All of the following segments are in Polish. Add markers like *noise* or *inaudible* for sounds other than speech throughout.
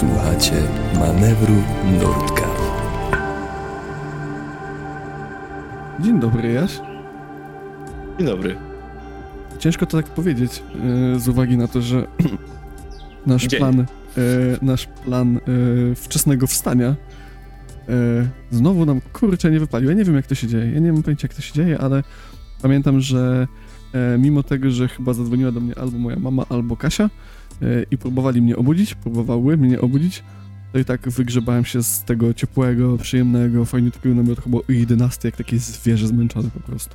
Słuchacie manewru Nurtka. Dzień dobry, Jaś. Dzień dobry. Ciężko to tak powiedzieć, e, z uwagi na to, że *clears throat* nasz Dzień. plan, e, nasz plan e, wczesnego wstania znowu nam kurczę nie wypalił. Ja nie wiem jak to się dzieje, ja nie mam pojęcia jak to się dzieje, ale pamiętam, że mimo tego, że chyba zadzwoniła do mnie albo moja mama, albo Kasia i próbowali mnie obudzić, próbowały mnie obudzić, to i tak wygrzebałem się z tego ciepłego, przyjemnego, fajniutkiego namiotu chyba o 11, jak takie zwierzę zmęczone po prostu.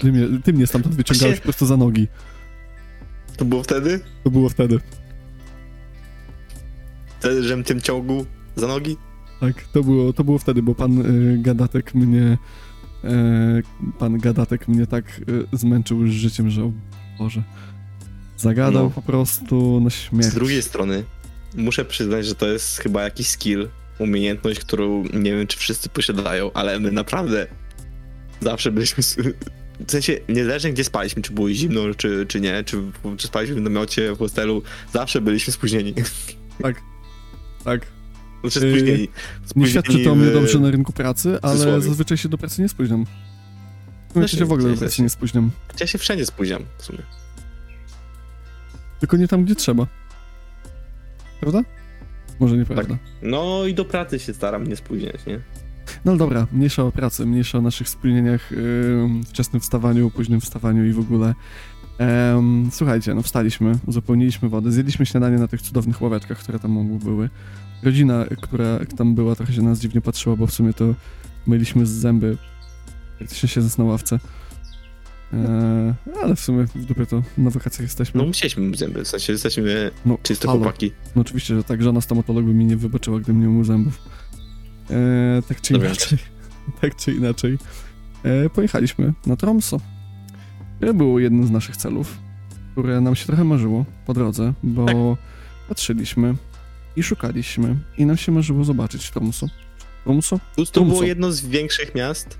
Ty mnie, ty mnie stamtąd wyciągałeś Właśnie- po prostu za nogi. To było wtedy? To było wtedy. Wtedy, żem tym ciągu za nogi? Tak, to było, to było wtedy, bo pan y, Gadatek mnie. y, pan Gadatek mnie tak y, zmęczył już życiem, że o Boże. Zagadał No. po prostu na śmierć. Z drugiej strony, muszę przyznać, że to jest chyba jakiś skill, umiejętność, którą nie wiem, czy wszyscy posiadają, ale my naprawdę zawsze byliśmy... W sensie, niezależnie gdzie spaliśmy, czy było zimno, czy, czy nie, czy, czy spaliśmy w namiocie, w hostelu, zawsze byliśmy spóźnieni. Tak. Tak. Znaczy Yy, spóźnieni. Nie Spóźnieni świadczy to mnie w- dobrze na rynku pracy, ale zazwyczaj się do pracy nie spóźniam. Ja Też się w ogóle do pracy nie spóźniam. Ja się wszędzie spóźniam w sumie. Tylko nie tam, gdzie trzeba. Prawda? Może nieprawda. No i do pracy się staram nie spóźniać, nie? No dobra, mniejsza o pracy, mniejsza o naszych spóźnieniach, yy, wczesnym wstawaniu, późnym wstawaniu i w ogóle. Słuchajcie, no wstaliśmy, uzupełniliśmy wodę, zjedliśmy śniadanie na tych cudownych ławeczkach, które tam były. Rodzina, która tam była, trochę się na nas dziwnie patrzyła, bo w sumie to myliśmy z zęby, praktycznie siedząc na ławce. E, ale w sumie w dupie to na wakacjach jesteśmy. No musieliśmy myć zęby, w sensie jesteśmy No, czyste halo. chłopaki. No oczywiście, że tak, żona stomatolog by mi nie wybaczyła, gdybym nie umył zębów. E, tak czy inaczej, *laughs* tak czy inaczej, e, pojechaliśmy na Tromso. To było jednym z naszych celów, które nam się trochę marzyło po drodze, bo Tak. patrzyliśmy i szukaliśmy i nam się marzyło zobaczyć Tromso. Tromso? To, to było jedno z większych miast.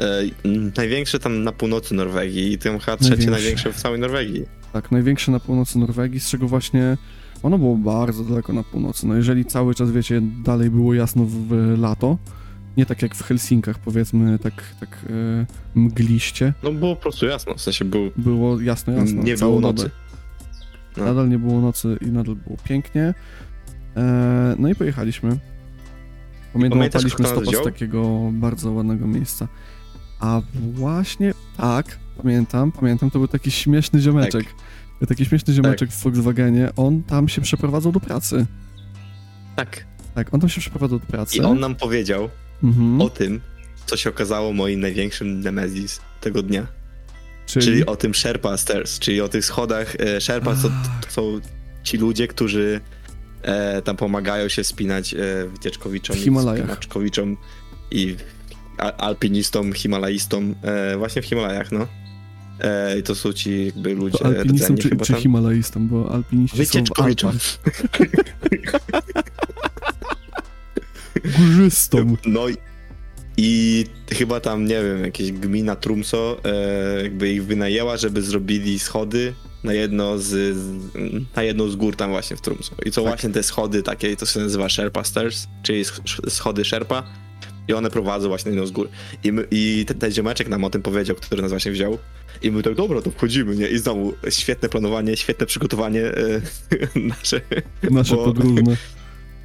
E, największe tam na północy Norwegii i tym chyba trzecie Największe. w całej Norwegii. Tak, największe na północy Norwegii, z czego właśnie ono było bardzo daleko na północy. No jeżeli cały czas, wiecie, dalej było jasno w, lato, nie tak jak w Helsinkach, powiedzmy, tak, tak e, mgliście, No było po prostu jasno, w sensie był, było jasno, jasno. nie było nocy. No. Nadal nie było nocy i nadal było pięknie. E, no i pojechaliśmy. Pamiętam, opaliśmy stopa z takiego bardzo ładnego miejsca. A właśnie, tak, pamiętam, pamiętam, to był taki śmieszny ziomeczek. Taki śmieszny ziomeczek w Volkswagenie, on tam się przeprowadzał do pracy. Tak. Tak, on tam się przeprowadzał do pracy. I on nam powiedział Mhm. o tym, co się okazało moim największym nemesis tego dnia. czyli, Czyli o tym Sherpa Stairs, czyli o tych schodach. E, Sherpa to, to są ci ludzie, którzy e, tam pomagają się wspinać e, wycieczkowiczom, W Himalajach. i alpinistom, himalaistom, e, właśnie w Himalajach, no. E, I to są ci jakby ludzie to alpinistą rdzeni czy, chyba czy tam. himalaistą, bo alpiniści są w. Alpach. *laughs* Górzystą. No i, i chyba tam, nie wiem, jakieś gmina Trumso e, jakby ich wynajęła, żeby zrobili schody na jedno z, na jedną z gór tam właśnie w Trumso. I co Tak. właśnie te schody takie, to się nazywa Sherpa Stairs, czyli sch- schody Sherpa. I one prowadzą właśnie jedną z gór. I, my, i ten, ten ziomeczek nam o tym powiedział, który nas właśnie wziął. I my tak, dobra, to wchodzimy, nie? I znowu świetne planowanie, świetne przygotowanie e, *laughs* nasze. Nasze Bo- podróżne. *laughs*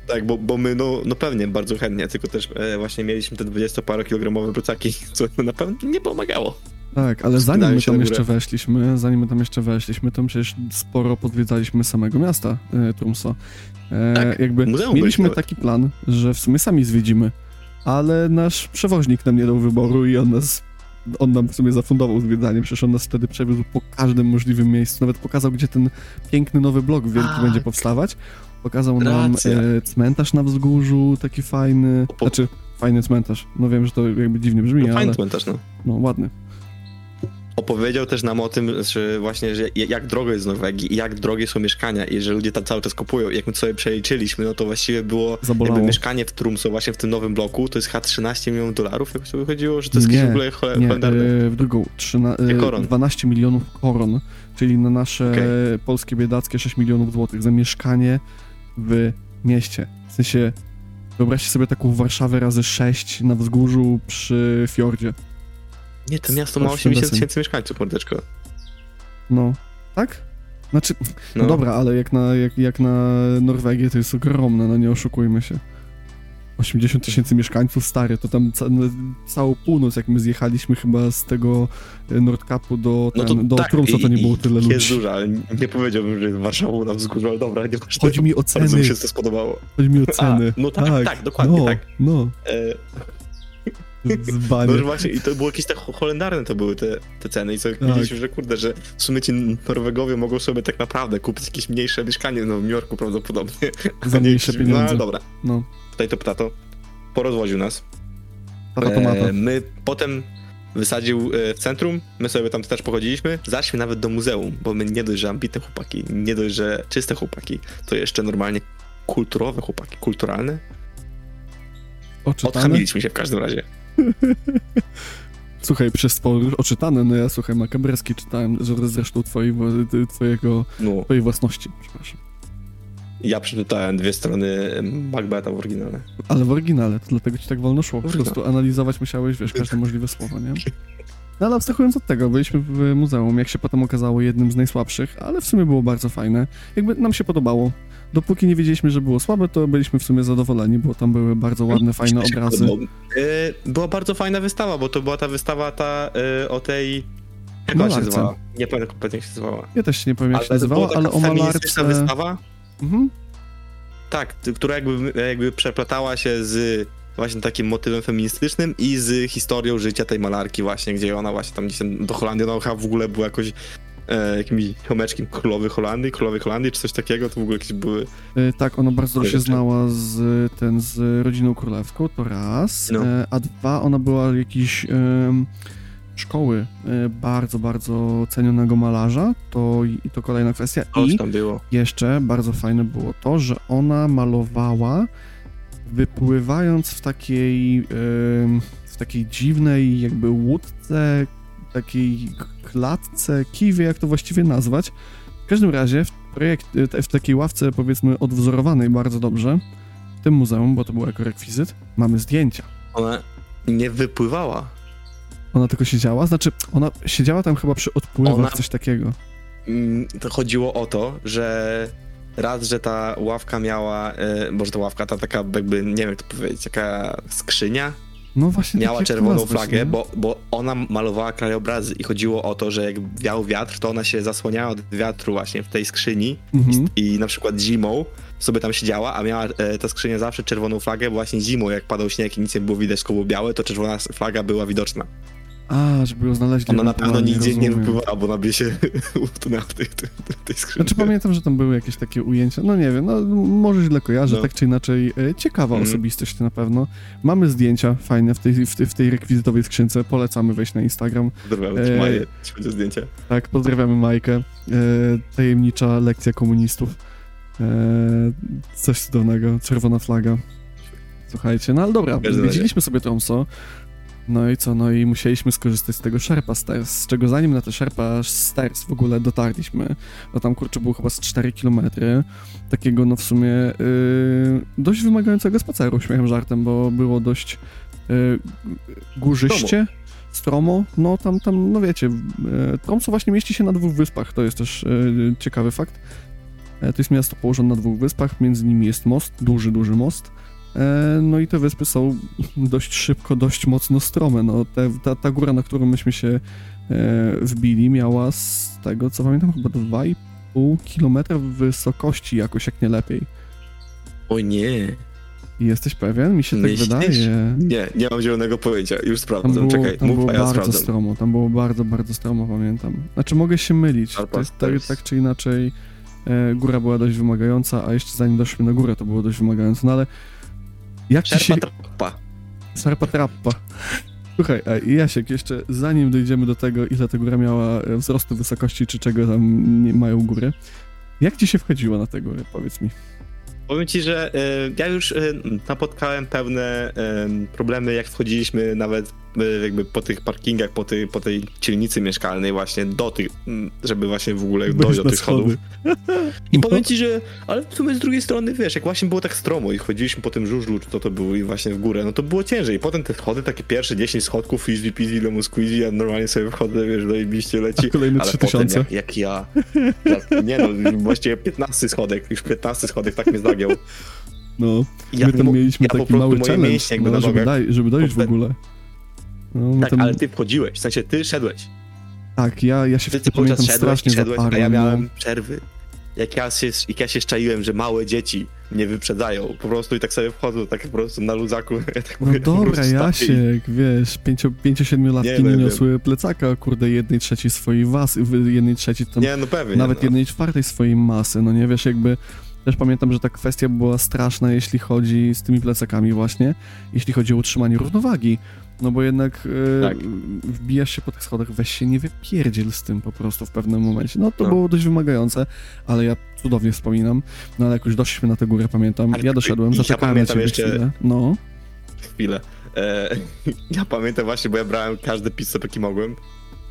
Tak, bo, bo my no, no pewnie bardzo chętnie, tylko też e, właśnie mieliśmy te 20-parokilogramowe plecaki, *laughs* co na pewno nie pomagało. Tak, ale zanim my tam jeszcze weszliśmy, zanim my tam jeszcze weszliśmy, to przecież sporo podwiedzaliśmy samego miasta e, Tromso. E, Tak, jakby mieliśmy taki plan, że w sumie sami zwiedzimy, ale nasz przewoźnik nam nie dał wyboru i on nas, on nam w sumie zafundował zwiedzanie, przecież on nas wtedy przewiózł po każdym możliwym miejscu, nawet pokazał, gdzie ten piękny nowy blok wielki Tak. będzie powstawać. Pokazał nam Racja. e, cmentarz na wzgórzu, taki fajny, Po- znaczy fajny cmentarz. No wiem, że to jakby dziwnie brzmi, No ale fajny komentarz, no. no ładny. Opowiedział też nam o tym, że właśnie, że jak drogo jest w Norwegii i jak drogie są mieszkania i że ludzie tam cały czas kupują. Jak my sobie przeliczyliśmy, no to właściwie było mieszkanie w Trumso właśnie w tym nowym bloku, to jest chyba 13 milionów dolarów, jak to wychodziło, że to jest Nie, jakieś w ogóle Nie, e, w drugą. Trzyna, Nie, e, koron. 12 milionów koron, czyli na nasze Okej. polskie biedackie 6 milionów złotych za mieszkanie w mieście. W sensie, wyobraźcie sobie taką Warszawę razy 6 na wzgórzu przy fiordzie. Nie, to miasto ma Pod 80 Szwedesem. tysięcy mieszkańców, mordeczko. No, tak? Znaczy, no, No, dobra, ale jak na, jak, jak na Norwegię to jest ogromne, no nie oszukujmy się. 80 tysięcy mieszkańców, stary, to tam ca no, całą północ, jak my zjechaliśmy chyba z tego e, Nordkapu do, No do Tromsø, to nie było tyle Jest ludzi. dużo, ale nie powiedziałbym, że jest Warszawą na wzgórzu, ale dobra, nie. Chodzi mi o Bardzo mi ceny, się to spodobało. chodzi mi o ceny. no tak, tak, dokładnie no, tak. No, E, zbanie. no właśnie, i to było jakieś tak holendarne to były te, te ceny i co Tak. widzieliśmy, że kurde, że w sumie ci Norwegowie mogą sobie tak naprawdę kupić jakieś mniejsze mieszkanie *laughs* *laughs* no, w New Yorku prawdopodobnie. Za nie mniejsze No pieniądze. ale dobra, No, tutaj to ptato porozwoził nas. E, my potem wysadził e, w centrum, my sobie tam też pochodziliśmy, zaszliśmy nawet do muzeum, bo my nie dość, że ambitne chłopaki, nie dość, że czyste chłopaki, to jeszcze normalnie kulturowe chłopaki, kulturalne. Odchamiliśmy się w każdym razie. *laughs* Słuchaj, przez sporo oczytane, no ja słuchaj, makabreski czytałem, że zresztą twojej, twojego, No, twojej własności, przepraszam. ja przeczytałem dwie strony Macbeta w oryginale. Ale w oryginale, to dlatego ci tak wolno szło. Po prostu analizować musiałeś, wiesz, każde możliwe słowo, nie? No ale abstrahując od tego, byliśmy w muzeum, jak się potem okazało, jednym z najsłabszych, ale w sumie było bardzo fajne. Jakby nam się podobało. Dopóki nie wiedzieliśmy, że było słabe, to byliśmy w sumie zadowoleni, bo tam były bardzo ładne, fajne się obrazy. E, Była bardzo fajna wystawa, bo to była ta wystawa ta e, o tej... Jak się nazywała? Nie pamiętam kompletnie jak się nazywała. Ja też nie powiem, jak się nazywała, ale o malarce... wystawa, Mhm. Tak, która jakby, jakby przeplatała się z właśnie takim motywem feministycznym i z historią życia tej malarki właśnie, gdzie ona właśnie tam gdzieś tam do Holandii, ona w ogóle była jakoś e, jakimś królowej Holandii, królowej Holandii czy coś takiego, to w ogóle jakieś były... Y, Tak, ona bardzo się znała z, ten, z rodziną królewską, to raz. No. E, A dwa, ona była jakiejś em, szkoły e, bardzo, bardzo cenionego malarza, to, i to kolejna kwestia. Coś I tam było. jeszcze bardzo fajne było to, że ona malowała wypływając w takiej, w takiej dziwnej jakby łódce, takiej klatce, kiwie, jak to właściwie nazwać. W każdym razie w, projekt, w takiej ławce powiedzmy odwzorowanej bardzo dobrze, w tym muzeum, bo to był jako rekwizyt, mamy zdjęcia. Ona nie wypływała. Ona tylko siedziała, znaczy ona siedziała tam chyba przy odpływach, Ona- coś takiego. Mm, To chodziło o to, że raz, że ta ławka miała, e, może ta ławka, ta taka jakby, nie wiem jak to powiedzieć, taka skrzynia, No właśnie miała czerwoną flagę, bo, bo ona malowała krajobrazy i chodziło o to, że jak wiał wiatr, to ona się zasłaniała od wiatru właśnie w tej skrzyni Mhm. i na przykład zimą sobie tam siedziała, a miała e, ta skrzynia zawsze czerwoną flagę, bo właśnie zimą jak padał śnieg i nic nie było widać, było białe, to czerwona flaga była widoczna. A, żeby ją znaleźli. Ona na pewno nigdzie nie wypływała, bo by się *laughs* utknęła w tej, tej, tej skrzyni. Znaczy pamiętam, że tam były jakieś takie ujęcia, no nie wiem, no może źle kojarzę, No. tak czy inaczej, e, ciekawa Mhm. osobistość na pewno. Mamy zdjęcia fajne w tej, w, tej, w tej rekwizytowej skrzynce, polecamy wejść na Instagram. Pozdrawiam, E, chodzi o zdjęcie. Tak, pozdrawiamy Majkę, e, tajemnicza lekcja komunistów. E, coś cudownego, czerwona flaga. Słuchajcie, no ale dobra, widzieliśmy sobie Tromso, no i co, no i musieliśmy skorzystać z tego Sherpa Stairs, z czego zanim na te Sherpa Stairs w ogóle dotarliśmy, bo tam kurczę było chyba z 4 km, takiego no w sumie y, dość wymagającego spaceru, śmiechem żartem, bo było dość y, górzyście, stromo, no tam, tam, no wiecie, y, Tromso właśnie mieści się na dwóch wyspach, to jest też y, ciekawy fakt. E, To jest miasto położone na dwóch wyspach, między nimi jest most, duży, duży most. E, No i te wyspy są dość szybko, dość mocno strome. No, te, ta, ta góra, na którą myśmy się e, wbili, miała z tego, co pamiętam, chyba 2,5 km wysokości jakoś, jak nie lepiej. O nie. Jesteś pewien? Mi się tak Myślisz? wydaje. Nie, nie mam zielonego pojęcia. Już Tam sprawdzam. było, Czekaj, tam mów, było a ja bardzo sprawdzam. stromo, tam było bardzo, bardzo stromo, pamiętam. Znaczy mogę się mylić, to jest, tak, tak czy inaczej e, góra była dość wymagająca, a jeszcze zanim doszliśmy na górę to było dość wymagające, no ale jak ci się... Szerpa trapa. Szarpa trappa. Słuchaj, a Jasiek, jeszcze zanim dojdziemy do tego, ile ta góra miała e, wzrostu wysokości, czy czego tam nie mają góry, jak ci się wchodziło na tę górę, powiedz mi? Powiem ci, że e, ja już e, napotkałem pewne e, problemy, jak wchodziliśmy nawet y, jakby po tych parkingach, po tej, po tej dzielnicy mieszkalnej właśnie do tych, mm, żeby właśnie w ogóle dojść do tych schodów. *laughs* I powiem ci, że, ale w sumie z drugiej strony, wiesz, jak właśnie było tak stromo i chodziliśmy po tym żużlu, czy to to było i właśnie w górę, no to było ciężej. I potem te schody, takie pierwsze 10 schodków, easy peasy, lemon squeezy, ja normalnie sobie wchodzę, wiesz, dojebiście leci. A kolejne ale 3000. potem jak, jak ja, nie no, właściwie 15 schodek, już 15 schodek tak mnie zagiął. No, Ja my tam mieliśmy ja taki mały moje challenge, mięśnie no, żeby, daj, żeby dojść w ogóle. No, my Tak, ale ty wchodziłeś, w sensie ty szedłeś. tak, ja, ja się Ty wtedy cały czas pamiętam szedłeś, szedłeś, a zaparłem. ja no. miałem przerwy. Jak ja, się, jak ja się szczaiłem, że małe dzieci mnie wyprzedzają, po prostu i tak sobie wchodzą, tak po prostu na luzaku. *laughs* Ja tak No mówię, dobra, Jasiek, wiesz, 5-7 latki Nie, nie, no, wiem. niosły plecaka, kurde, jednej trzeciej swojej was, w- jednej trzeciej i- tam, Nie, no pewnie. nawet no. jednej czwartej swojej masy, no nie wiesz, jakby też pamiętam, że ta kwestia była straszna, jeśli chodzi z tymi plecakami właśnie, jeśli chodzi o utrzymanie równowagi, no bo jednak e, Tak. wbijasz się po tych schodach, weź się nie wypierdziel z tym po prostu w pewnym momencie. No to No. było dość wymagające, ale ja cudownie wspominam, no ale jak już doszliśmy na tę górę, pamiętam, Ale ja doszedłem, ja zaczekałem na pamiętam ciebie jeszcze- chwilę, no. Chwilę. E, *laughs* ja pamiętam właśnie, bo ja brałem każdy pizzę, jaki mogłem.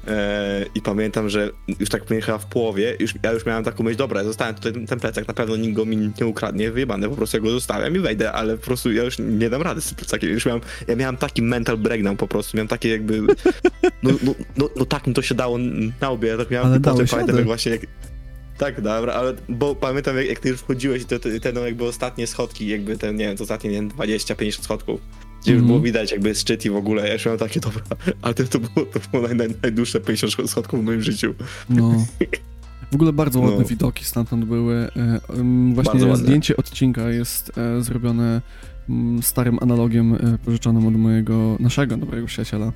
E, I pamiętam, że już tak powiem chyba w połowie, już, ja już miałem taką myśl, dobra, ja zostałem tutaj ten plecak, na pewno nikt go mi nie ukradnie, wyjebane, po prostu ja go zostawiam i wejdę, ale po prostu ja już nie dam rady z tym plecakiem, już miałem, ja miałem taki mental breakdown po prostu, miałem takie jakby, no, no, no, no tak mi to się dało na łbie, ja tak miałem Ale potem pamiętam jak właśnie, jak, tak, dobra, ale bo pamiętam jak, jak ty już wchodziłeś i te, te, te no jakby ostatnie schodki, jakby ten, nie wiem, to ostatnie, nie wiem, 20-50 schodków, gdzie już Mhm. było widać jakby szczyt i w ogóle, ja już miałem takie, dobra, ale to, to było, to było naj, naj, najdłuższe 50 schodków w moim życiu. No. *laughs* W ogóle bardzo ładne No. widoki stamtąd były. E, Właśnie zdjęcie odcinka jest e, zrobione starym analogiem e, pożyczonym od mojego, naszego dobrego przyjaciela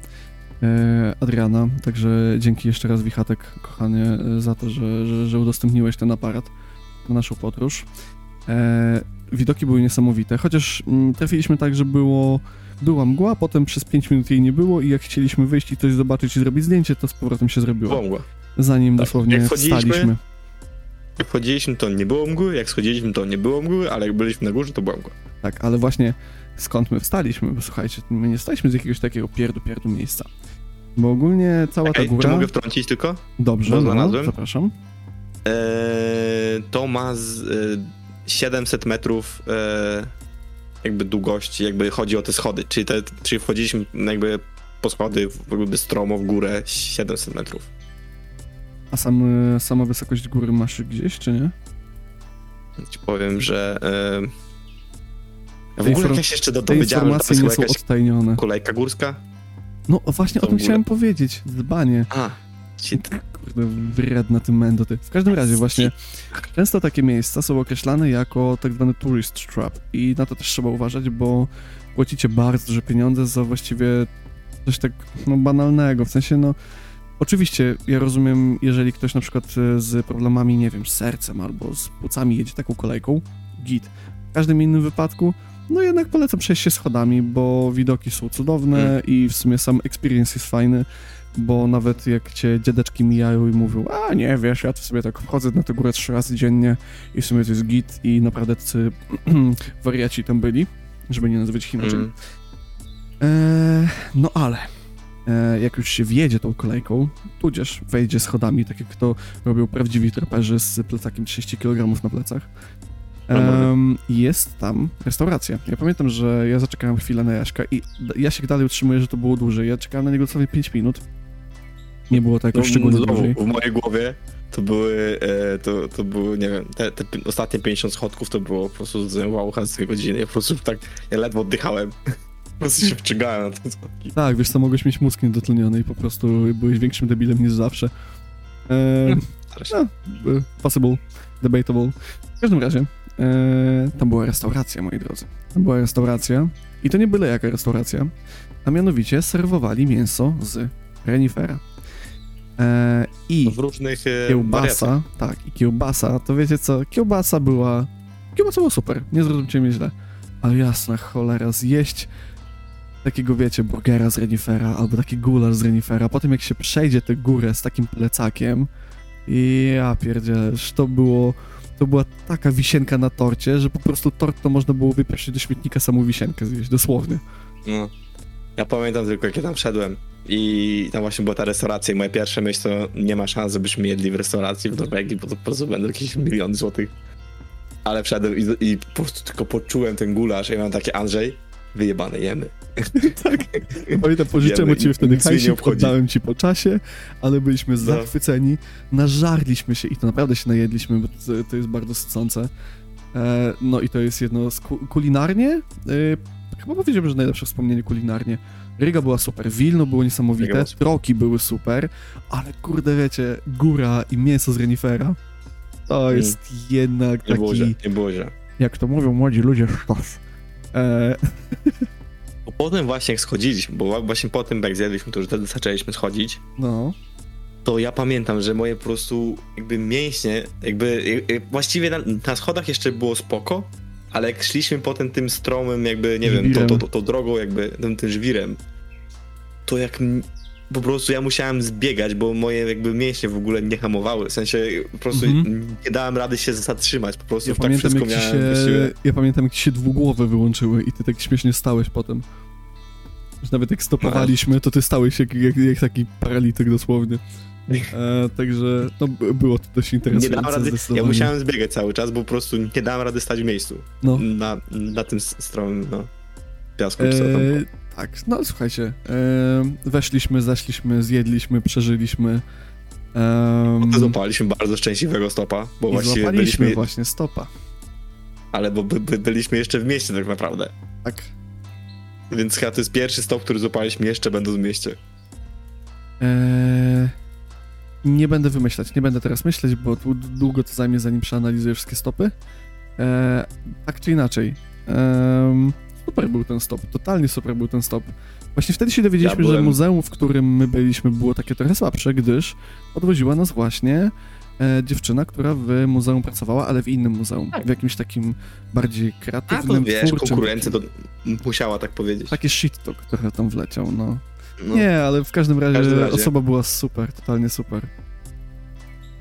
Adriana. Także dzięki jeszcze raz Wichatek, kochanie, za to, że, że, że udostępniłeś ten aparat na naszą podróż. Widoki były niesamowite, chociaż trafiliśmy tak, że było była mgła, potem przez 5 minut jej nie było i jak chcieliśmy wyjść i coś zobaczyć i zrobić zdjęcie, to z powrotem się zrobiło Było mgła. zanim Tak, dosłownie jak wstaliśmy. Jak wchodziliśmy, to nie było mgły, jak schodziliśmy, to nie było mgły, ale jak byliśmy na górze, to była mgła. Tak, ale właśnie skąd my wstaliśmy? Bo słuchajcie, my nie wstaliśmy z jakiegoś takiego pierdu, pierdu miejsca. Bo ogólnie cała ta Ej, czy góra... mogę wtrącić tylko? Dobrze, bo no, znalazłem? zapraszam. Eee, to ma z, e, 700 metrów e, jakby długości, jakby chodzi o te schody, czyli, te, czyli wchodziliśmy jakby po schody w- jakby stromo w górę 700 metrów. A sam, sama wysokość góry masz gdzieś, czy nie? Ci powiem, że e, w ogóle jak ja się jeszcze do, dowiedziałem, że tam informacje jest nie są odtajnione. kolejka górska. No właśnie o tym chciałem powiedzieć. Dbanie. A, shit. Kurde, wredna ty mendo ty. W każdym razie właśnie często takie miejsca są określane jako tak zwany tourist trap i na to też trzeba uważać, bo płacicie bardzo duże pieniądze za właściwie coś tak no, banalnego, w sensie no oczywiście ja rozumiem, jeżeli ktoś na przykład e, z problemami, nie wiem, z sercem albo z płucami jedzie taką kolejką, git. W każdym innym wypadku no jednak polecam przejść się schodami, bo widoki są cudowne Mm. i w sumie sam experience jest fajny bo nawet jak cię dziadeczki mijają i mówią, a nie, wiesz, ja to sobie tak wchodzę na tę górę trzy razy dziennie i w sumie to jest git i naprawdę tacy *clears throat* wariaci tam byli, żeby nie nazywać ich inaczej. Mm. Eee, no ale e, jak już się wjedzie tą kolejką, tudzież wejdzie schodami, tak jak to robią prawdziwi traperzy z plecakiem 30 kg na plecach, em, jest tam restauracja. Ja pamiętam, że ja zaczekałem chwilę na Jaśka i Jasiek dalej utrzymuje, że to było dłużej. Ja czekałem na niego dosłownie 5 minut. Nie było to jakoś szczególnie znowu, dłużej. w mojej głowie to były, e, to, to były, nie wiem, te, te ostatnie 50 schodków to było po prostu z wow, z tej godziny. Ja po prostu tak, ja ledwo oddychałem. *laughs* Po prostu się wczygałem na te schodki. Tak, wiesz co, mogłeś mieć mózg niedotleniony i po prostu byłeś większym debilem niż zawsze. Zresztą. no, e, possible, debatable. W każdym razie, e, tam była restauracja, moi drodzy. Tam była restauracja i to nie byle jaka restauracja, a mianowicie serwowali mięso z renifera. E, I W różnych e, wariacjach. kiełbasa, tak, i kiełbasa, to wiecie co, kiełbasa była, kiełbasa była super, nie zrozumcie mnie źle, ale jasna cholera, zjeść takiego, wiecie, burgera z renifera, albo taki gulasz z renifera, potem jak się przejdzie tę górę z takim plecakiem, i ja pierdzielę, to było, to była taka wisienka na torcie, że po prostu tort to można było wyprosić do śmietnika samą wisienkę zjeść, dosłownie. No. Ja pamiętam tylko, ja tam wszedłem i tam właśnie była ta restauracja i moje pierwsze myśl to nie ma szans, żebyśmy jedli w restauracji w Norwegii, bo to po prostu będą jakieś miliony złotych. Ale wszedłem i, i po prostu tylko poczułem ten gulasz i mam takie, Andrzej, wyjebane, jemy. *laughs* *laughs* Pamiętam, pożyczyłem od ciebie wtedy hajsik. No. oddałem ci po czasie, ale byliśmy zachwyceni, nażarliśmy się i to naprawdę się najedliśmy, bo to, to jest bardzo sycące. E, no i to jest jedno z ku, kulinarnie, e, chyba powiedziałbym, że najlepsze wspomnienie kulinarnie. Ryga była super, Wilno było niesamowite, była troki były super, ale kurde wiecie, góra i mięso z renifera, to Mm. jest jednak Nie było źle, taki, nie było źle. jak to mówią młodzi ludzie, sztos. E, *laughs* Bo potem właśnie jak schodziliśmy, bo właśnie po tym jak zjedliśmy, to już wtedy zaczęliśmy schodzić, no, to ja pamiętam, że moje po prostu jakby mięśnie, jakby jak- jak właściwie na, na schodach jeszcze było spoko, ale jak szliśmy potem tym stromym jakby, nie wiem, tą to, to, to drogą jakby, tym, tym żwirem, to jak po prostu ja musiałem zbiegać, bo moje jakby mięśnie w ogóle nie hamowały, w sensie po prostu Mhm. nie dałem rady się zatrzymać, po prostu Ja tak pamiętam, wszystko miałem się, ja pamiętam, jak ci się dwugłowe wyłączyły i ty tak śmiesznie stałeś potem. Że nawet jak stopowaliśmy, to ty stałeś jak, jak, jak taki paralityk dosłownie. *laughs* E, także no, było to dość Nie interesujące dałem rady, ja musiałem zbiegać cały czas, bo po prostu nie dałem rady stać w miejscu. No. Na, na tym s- stromym, no, piasku. E, tak, no słuchajcie, e, weszliśmy, zeszliśmy, zjedliśmy, przeżyliśmy. To złapaliśmy bardzo szczęśliwego stopa, bo I właściwie byliśmy, właśnie stopa. ale bo by, by, byliśmy jeszcze w mieście tak naprawdę. Tak. Więc chyba to jest pierwszy stop, który złapaliśmy jeszcze będąc w mieście. Eee, nie będę wymyślać, nie będę teraz myśleć, bo długo to zajmie, zanim przeanalizuję wszystkie stopy. Eee, tak czy inaczej. em, super był ten stop, totalnie super był ten stop. Właśnie wtedy się dowiedzieliśmy, Ja że byłem- muzeum, w którym my byliśmy, było takie trochę słabsze, gdyż odwoziła nas właśnie e, dziewczyna, która w muzeum pracowała, ale w innym muzeum. Tak. W jakimś takim bardziej A kreatywnym, to wiesz, twórczym. konkurencja to musiała tak powiedzieć. Taki shit talk trochę tam wleciał, no. No. Nie, ale w każdym razie, każdym razie. osoba była super, totalnie super.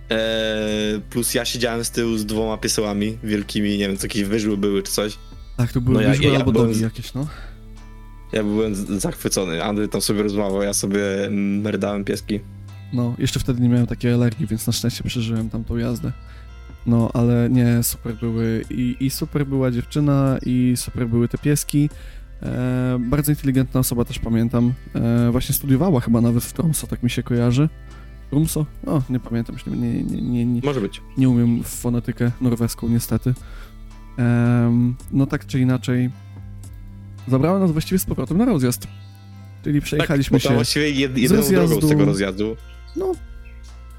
Eee, plus ja siedziałem z tyłu z dwoma piesełami wielkimi, nie wiem, co jakieś wyżły były czy coś. Tak, to były No ja- ja- ja albo byłem dogi z- jakieś, no. Ja byłem zachwycony. Andrzej tam sobie rozmawiał, ja sobie merdałem pieski. No, jeszcze wtedy nie miałem takiej alergii, więc na szczęście przeżyłem tamtą jazdę. No, ale nie, super były i, i super była dziewczyna i super były te pieski. E, bardzo inteligentna osoba też pamiętam. E, właśnie studiowała chyba nawet w Tromso, tak mi się kojarzy. Tromso? O, nie pamiętam, nie, nie, nie, nie, Może być. nie umiem w fonetykę norweską niestety. No tak czy inaczej, zabrała nas właściwie z powrotem na rozjazd. Czyli przejechaliśmy tak, się... właściwie jed, jedyną drogą z tego rozjazdu. No,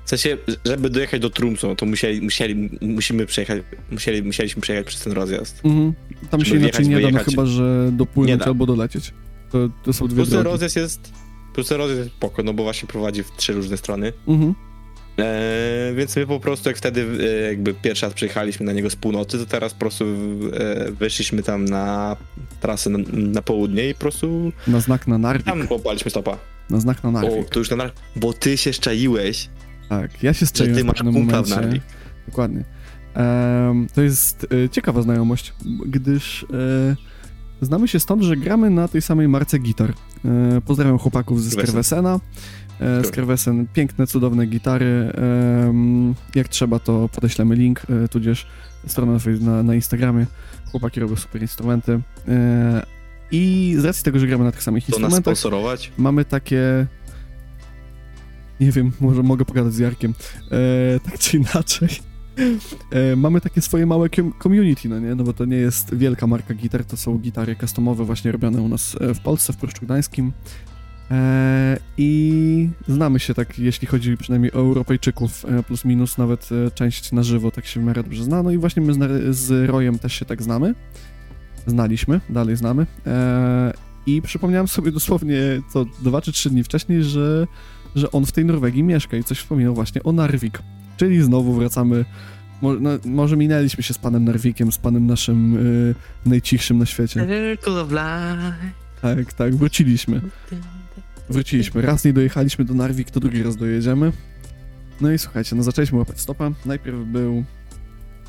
W sensie, żeby dojechać do Trumso, to musieli, musieli, musimy przejechać, musieli, musieliśmy przejechać przez ten rozjazd. Mhm. Tam się inaczej nie da, no chyba, że dopłynąć albo dolecieć. To, to są dwie Plus drogi. rozjazd jest, plus ten rozjazd jest spoko, no bo właśnie prowadzi w trzy różne strony. Mhm. Eee, więc my po prostu jak wtedy e, jakby pierwszy raz przyjechaliśmy na niego z północy, to teraz po prostu e, wyszliśmy tam na trasę na, na południe i po prostu Na znak na Narvik. tam popaliśmy stopa. Na znak na O, Narvik. to już na nar- bo ty się szczaiłeś, Tak, ja się że strzeliłem ty masz kumpla w. Narvik. Dokładnie. To jest e, ciekawa znajomość, gdyż e, znamy się stąd, że gramy na tej samej marce gitar. E, pozdrawiam chłopaków ze Skrwesen. Skrwesena. E, Skrwesen, piękne, cudowne gitary. Jak trzeba, to podeślemy link, e, tudzież stronę na, na, Instagramie. Chłopaki robią super instrumenty. E, I z racji tego, że gramy na tych samych To instrumentach, sponsorować. mamy takie. Nie wiem, może mogę pogadać z Jarkiem. Tak czy inaczej. Mamy takie swoje małe com- community, no nie? No bo to nie jest wielka marka gitar, to są gitary customowe właśnie robione u nas w Polsce, w Pruszczu Gdańskim. E, I znamy się tak, jeśli chodzi przynajmniej o Europejczyków, e, plus minus nawet e, część na żywo, tak się w miarę dobrze zna. No i właśnie my z, Rojem też się tak znamy. Znaliśmy, dalej znamy. I przypomniałem sobie dosłownie co dwa czy trzy dni wcześniej, że, że on w tej Norwegii mieszka i coś wspominał właśnie o Narvik. Czyli znowu wracamy. Mo, no, może minęliśmy się z panem Narwikiem, z panem naszym y, najcichszym na świecie. Circle of life. Tak, tak, wróciliśmy. Wróciliśmy. Raz nie dojechaliśmy do Narvik, to drugi raz dojedziemy. No i słuchajcie, no zaczęliśmy łapać stopa. Najpierw był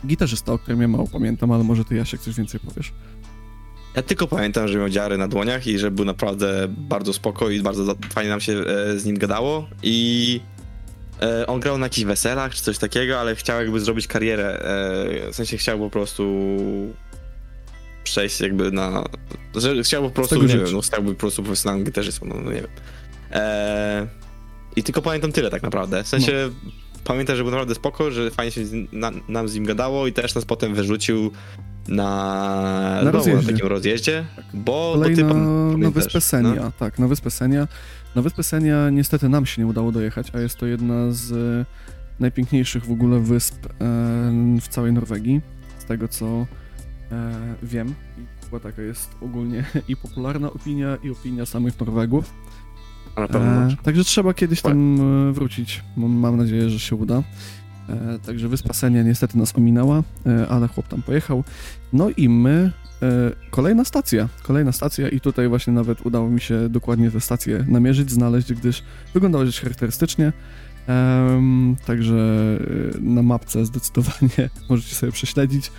gitarzysta, o którym ja mało pamiętam, ale może ty Jasiek coś więcej powiesz. Ja tylko pamiętam, że miał dziary na dłoniach i że był naprawdę bardzo spoko i bardzo fajnie nam się e, z nim gadało i e, on grał na jakichś weselach czy coś takiego, ale chciał jakby zrobić karierę, e, w sensie chciał po prostu przejść jakby na, że chciał po prostu, nie żyć. wiem, no chciałby po prostu profesjonalnym gitarzystą, no, no nie wiem. E, I tylko pamiętam tyle tak naprawdę, w sensie pamiętam, że był naprawdę spoko, że fajnie się na, nam z nim gadało i też nas potem wyrzucił na, Na znowu na rozjeździe. takim rozjeździe, bo, Kolej ty na, pan, na Wyspę Senia, no? tak, na Wyspę Senia. Na Wyspę Senia niestety nam się nie udało dojechać, a jest to jedna z e, najpiękniejszych w ogóle wysp e, w całej Norwegii, z tego co e, wiem. I chyba taka jest ogólnie *laughs* i popularna opinia, i opinia samych Norwegów. A na pewno E, także trzeba kiedyś tam e, wrócić. Mam, nadzieję, że się uda. E, także Wyspa Senia niestety nas ominęła, e, ale chłop tam pojechał. No i my. E, kolejna stacja. Kolejna stacja, i tutaj właśnie nawet udało mi się dokładnie tę stację namierzyć, znaleźć, gdyż wyglądała dość charakterystycznie. Także na mapce zdecydowanie *laughs* możecie sobie prześledzić.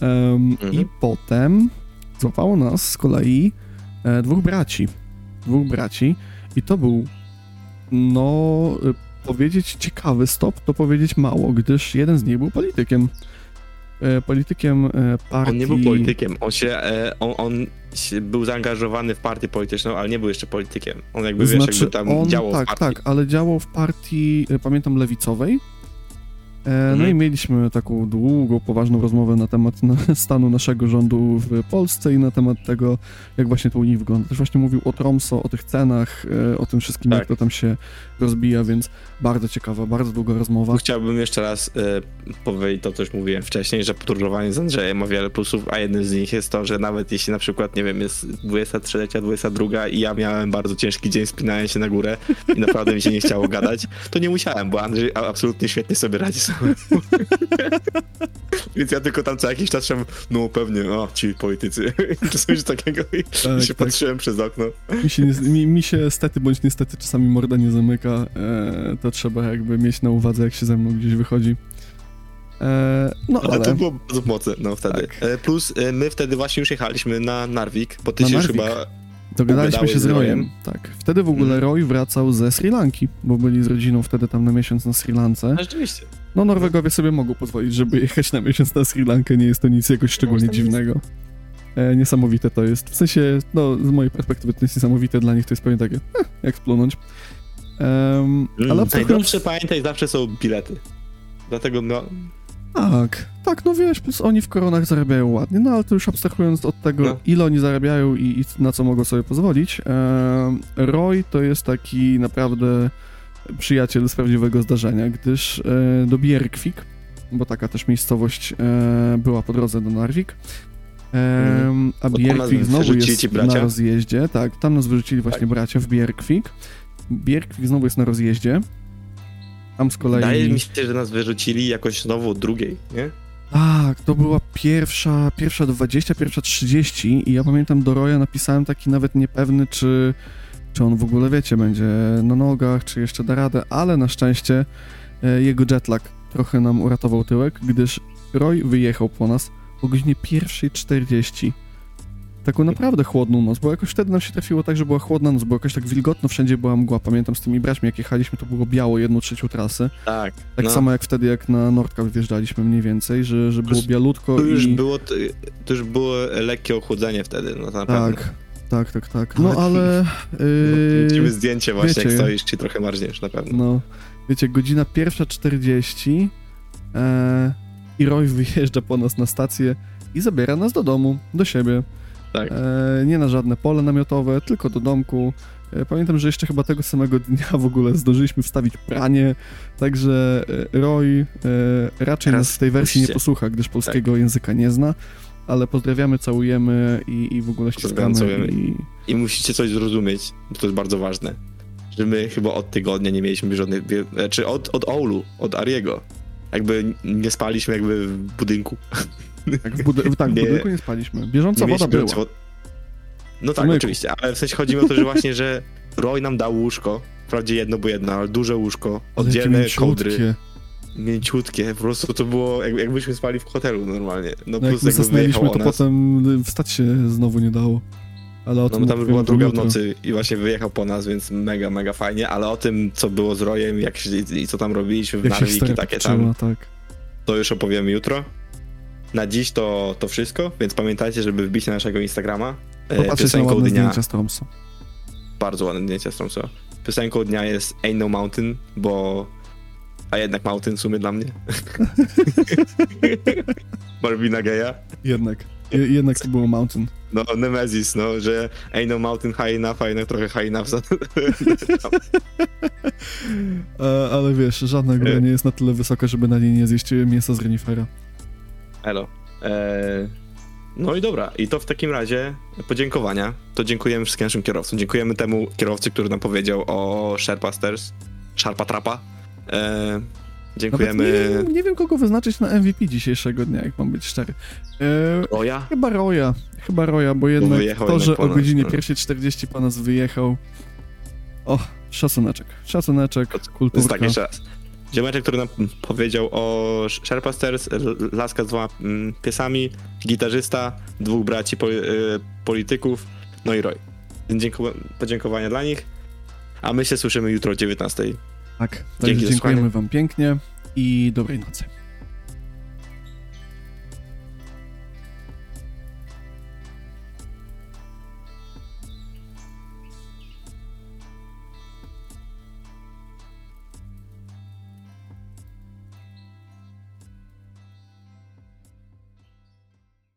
Em, Mhm. I potem złapało nas z kolei e, dwóch braci. Dwóch braci. I to był, no, y, powiedzieć ciekawy stop, to powiedzieć mało, gdyż jeden z nich był politykiem. E, Politykiem e, partii... On nie był politykiem, on się, e, on, on się był zaangażowany w partię polityczną, ale nie był jeszcze politykiem. On jakby, wiesz, Znaczy, jakby tam on, działał tak, w partii. tak, ale działał w partii, e, pamiętam, lewicowej. E, No Mhm. i mieliśmy taką długą, poważną rozmowę na temat *laughs* stanu naszego rządu w Polsce i na temat tego, jak właśnie to u nich wygląda. Też właśnie mówił o Tromso, o tych cenach, e, o tym wszystkim, Tak. jak to tam się rozbija, więc bardzo ciekawa, bardzo długa rozmowa. Chciałbym jeszcze raz e, powiedzieć to, co już mówiłem wcześniej, że podróżowanie z Andrzejem ma wiele plusów, a jednym z nich jest to, że nawet jeśli na przykład, nie wiem, jest 23, 22 i ja miałem bardzo ciężki dzień, spinałem się na górę i naprawdę mi się nie chciało gadać, to nie musiałem, bo Andrzej absolutnie świetnie sobie radzi samemu. *laughs* Więc ja tylko tam co jakiś czas szedłem, no pewnie, o, ci politycy, *laughs* czy coś takiego i Tak, się tak. patrzyłem przez okno. Mi się, mi, mi się stety bądź niestety czasami morda nie zamyka, e, to trzeba jakby mieć na uwadze, jak się ze mną gdzieś wychodzi. E, no Ale, ale, to było bardzo mocne, no wtedy. Tak. E, Plus e, my wtedy właśnie już jechaliśmy na Narvik, bo ty Na się Narvik. chyba dogadaliśmy się z Royem. Tak. Wtedy w ogóle Mhm. Roy wracał ze Sri Lanki, bo byli z rodziną wtedy tam na miesiąc na Sri Lance. No, rzeczywiście. No Norwegowie sobie mogą pozwolić, żeby jechać na miesiąc na Sri Lankę, nie jest to nic jakoś szczególnie dziwnego. E, niesamowite to jest. W sensie, no z mojej perspektywy to jest niesamowite, dla nich to jest pewnie takie, eh, jak splunąć. Em, ale Ale abstrahując... Najlepsze pamiętaj, zawsze są bilety. Dlatego no, Tak, tak, no wiesz, plus oni w koronach zarabiają ładnie, no ale to już abstrahując od tego, No. ile oni zarabiają i, i na co mogą sobie pozwolić, em, Roy to jest taki naprawdę przyjaciel z prawdziwego zdarzenia, gdyż e, do Bjerkwik, bo taka też miejscowość e, była po drodze do Narvik, em, a Bo tam Bjerkwik nas znowu jest na rozjeździe, tak, tam nas wyrzucili właśnie Tak. bracia w Bjerkwik, Bjerkwik znowu jest na rozjeździe, tam z kolei... wydaje mi się, że nas wyrzucili jakoś znowu od drugiej, nie? Tak, to była pierwsza, pierwsza 20, pierwsza 30 i ja pamiętam do Roya napisałem taki nawet niepewny, czy, czy on w ogóle, wiecie, będzie na nogach, czy jeszcze da radę, ale na szczęście e, jego jetlag trochę nam uratował tyłek, gdyż Roy wyjechał po nas o godzinie 1.40. Taką naprawdę chłodną noc, bo jakoś wtedy nam się trafiło tak, że była chłodna noc, bo jakoś tak wilgotno, wszędzie była mgła. Pamiętam z tymi braćmi, jak jechaliśmy, to było biało jedną trzecią trasy. Tak. Tak no. samo jak wtedy, jak na Nordkap wjeżdżaliśmy mniej więcej, że, że było bialutko Tu już i... było, tu już było lekkie ochłodzenie wtedy, no to na pewno. Tak, tak, tak, tak. No Ale-. *laughs* Widzimy Yy, zdjęcie właśnie, wiecie- jak stoisz i trochę marzniesz na pewno. no, wiecie, godzina pierwsza 40 e, i Roy wyjeżdża po nas na stację i zabiera nas do domu, do siebie. Tak. E, nie na żadne pole namiotowe, tylko do domku. E, Pamiętam, że jeszcze chyba tego samego *laughs* dnia w ogóle zdążyliśmy wstawić pranie, także e, Roy raczej Teraz nas w tej wersji nie posłucha, gdyż polskiego języka nie zna, ale pozdrawiamy, całujemy i, i w ogóle ściskamy. I, I musicie coś zrozumieć, bo to jest bardzo ważne, że my chyba od tygodnia nie mieliśmy żadnych, czy od, od Oulu, od Ariego. Jakby nie spaliśmy jakby w budynku. *laughs* tak, w, budy- tak, w budynku nie spaliśmy. Bieżąca Nie woda była. No tak, Myku. oczywiście, ale w sensie chodzi mi o to, że właśnie, że Roy nam dał łóżko, wprawdzie jedno, bo jedno, ale duże łóżko, oddzielne kołdry. mięciutkie. po prostu to było, jak, jakbyśmy spali w hotelu normalnie. No, No jak plus jakby zasnęliśmy, to potem wstać się znowu nie dało. Ale o no tam była druga w nocy i właśnie wyjechał po nas, więc mega, mega fajnie, ale o tym, co było z Rojem, jak się, i co tam robiliśmy w Jak się Narvik i takie tam, tak. to już opowiemy jutro. Na dziś to, to wszystko, więc pamiętajcie, żeby wbić na naszego Instagrama. E, Popatrzeć na ładne dnia, zdjęcia z Tromsø. bardzo ładne zdjęcia z Tromsø. Piosenką dnia jest Ain't No Mountain, bo... A jednak Mountain w sumie dla mnie. *laughs* Marvina Geja. Jednak. Je, jednak to było Mountain. No, Nemesis, no, że Ain't No Mountain high enough, a jednak trochę high enough. Za... *laughs* E, ale wiesz, żadna góra E. nie jest na tyle wysoka, żeby na niej nie zjeść mięsa z renifera. Elo. Eee, no i dobra, i to w takim razie podziękowania. To dziękujemy wszystkim naszym kierowcom. Dziękujemy temu kierowcy, który nam powiedział o Sherpasters, Sharpa Trapa. Eee, Nawet dziękujemy nie, wiem, nie wiem, kogo wyznaczyć na MVP dzisiejszego dnia, jak mam być szczery. E, Roja. chyba Roya. Chyba Roya, bo jednak wyjechał to, że o godzinie no. 1.40 po nas wyjechał. O, szacuneczek. Szacuneczek, kulturka. tak jeszcze raz. Ziomeczek, który nam powiedział o Sherpasters, laska z dwoma mm, piesami, gitarzysta, dwóch braci y, polityków, no i Roy. Dziękuję, podziękowania dla nich. A my się słyszymy jutro o 19. Tak, Dzięki także dziękujemy wam pięknie i dobrej nocy.